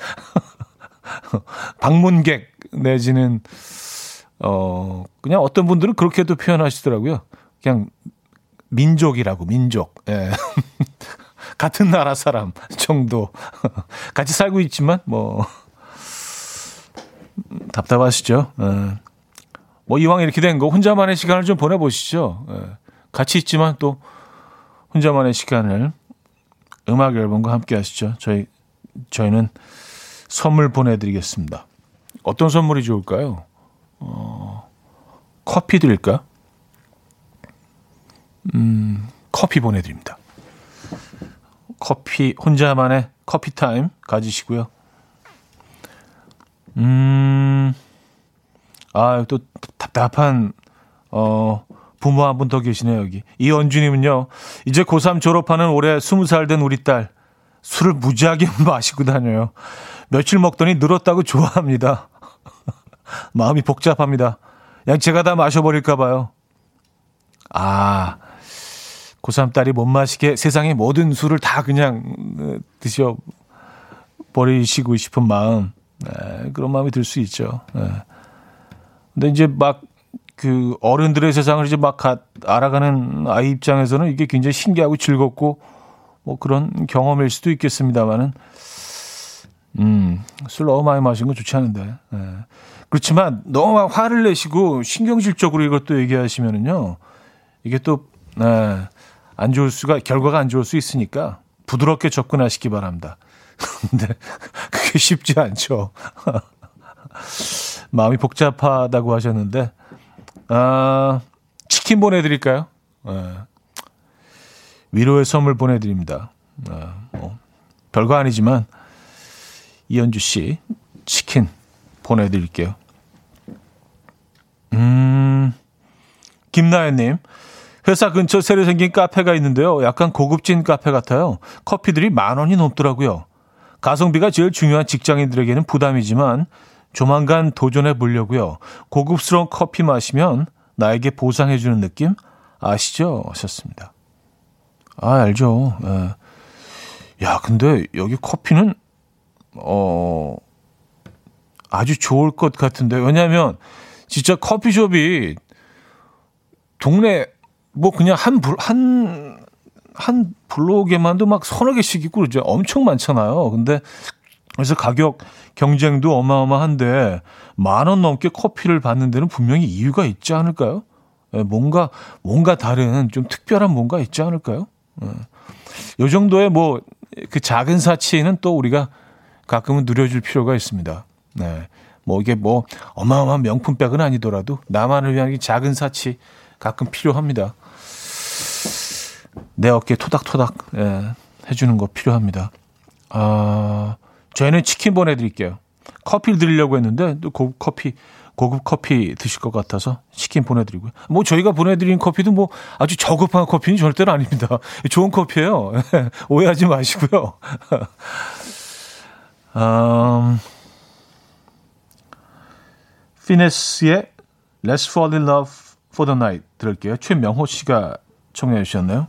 방문객 내지는 어 그냥 어떤 분들은 그렇게도 표현하시더라고요. 그냥 민족이라고 민족. 예. 같은 나라 사람 정도 같이 살고 있지만 뭐 답답하시죠? 예. 뭐 이왕 이렇게 된 거 혼자만의 시간을 좀 보내보시죠. 예. 같이 있지만 또 혼자만의 시간을 음악 앨범과 함께 하시죠. 저희 저희는 선물 보내드리겠습니다. 어떤 선물이 좋을까요? 어, 커피 드릴까? 음, 커피 보내드립니다. 커피 혼자만의 커피 타임 가지시고요. 음, 아, 또 답답한, 어, 부모 한 분 더 계시네요, 여기. 이언주님은요, 이제 고3 졸업하는 올해 20살 된 우리 딸, 술을 무지하게 마시고 다녀요. 며칠 먹더니 늘었다고 좋아합니다. 마음이 복잡합니다. 그냥 제가 다 마셔버릴까봐요. 아, 고3 딸이 못 마시게 세상의 모든 술을 다 그냥 어, 드셔 버리시고 싶은 마음. 네, 그런 마음이 들 수 있죠. 네. 근데 이제 막 그 어른들의 세상을 이제 막 가, 알아가는 아이 입장에서는 이게 굉장히 신기하고 즐겁고 뭐 그런 경험일 수도 있겠습니다만은 음, 술 너무 많이 마신 건 좋지 않은데. 예. 그렇지만 너무 화를 내시고 신경질적으로 이것도 얘기하시면은요. 이게 또, 예, 안 좋을 수가, 결과가 안 좋을 수 있으니까 부드럽게 접근하시기 바랍니다. 근데 그게 쉽지 않죠. 마음이 복잡하다고 하셨는데, 아, 치킨 보내드릴까요? 예. 위로의 선물 보내드립니다. 아, 뭐, 별거 아니지만, 이현주 씨 치킨 보내드릴게요. 음, 김나연님. 회사 근처 새로 생긴 카페가 있는데요. 약간 고급진 카페 같아요. 커피들이 만 원이 넘더라고요. 가성비가 제일 중요한 직장인들에게는 부담이지만 조만간 도전해 보려고요. 고급스러운 커피 마시면 나에게 보상해 주는 느낌 아시죠? 하셨습니다. 아, 알죠. 예. 야, 근데 여기 커피는 어, 아주 좋을 것 같은데. 왜냐하면 진짜 커피숍이 동네 뭐 그냥 한, 한, 한 블록에만도 막 서너 개씩 있고 그러죠. 엄청 많잖아요. 근데 그래서 가격 경쟁도 어마어마한데 만 원 넘게 커피를 받는 데는 분명히 이유가 있지 않을까요? 예, 뭔가 뭔가 다른 좀 특별한 뭔가 있지 않을까요? 예. 요 정도의 뭐 그 작은 사치는 또 우리가 가끔은 누려줄 필요가 있습니다. 네. 뭐 이게 뭐 어마어마한 명품백은 아니더라도 나만을 위한 작은 사치 가끔 필요합니다. 내 어깨 토닥토닥 예, 해주는 거 필요합니다. 아, 저희는 치킨 보내드릴게요. 커피를 드리려고 했는데 또 고급 커피 고급 커피 드실 것 같아서 치킨 보내드리고요. 뭐 저희가 보내드린 커피도 뭐 아주 저급한 커피는 절대로 아닙니다. 좋은 커피예요. 오해하지 마시고요. 음, 피네스의 Let's Fall in Love for the Night 들을게요. 최명호 씨가 청해 주셨네요.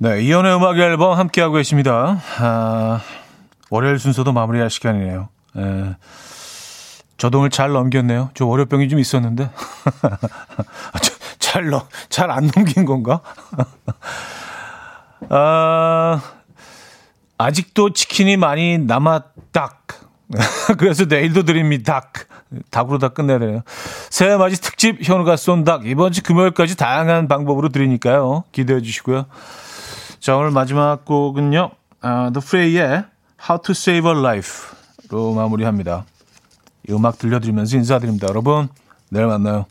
네, 이연의 음악 앨범 함께하고 계십니다. 아, 월요일 순서도 마무리할 시간이네요. 에, 저도 오늘 잘 넘겼네요. 저 월요병이 좀 있었는데. 잘, 넘, 잘 안 넘긴 건가? 아, 아직도 치킨이 많이 남았다. 그래서 내일도 드립니다. 닭으로 다 끝내야 되네요. 새해 맞이 특집 현우가 쏜 닭. 이번 주 금요일까지 다양한 방법으로 드리니까요. 기대해 주시고요. 자, 오늘 마지막 곡은요. 아, The Fray의 How to Save a Life로 마무리합니다. 이 음악 들려드리면서 인사드립니다. 여러분, 내일 만나요.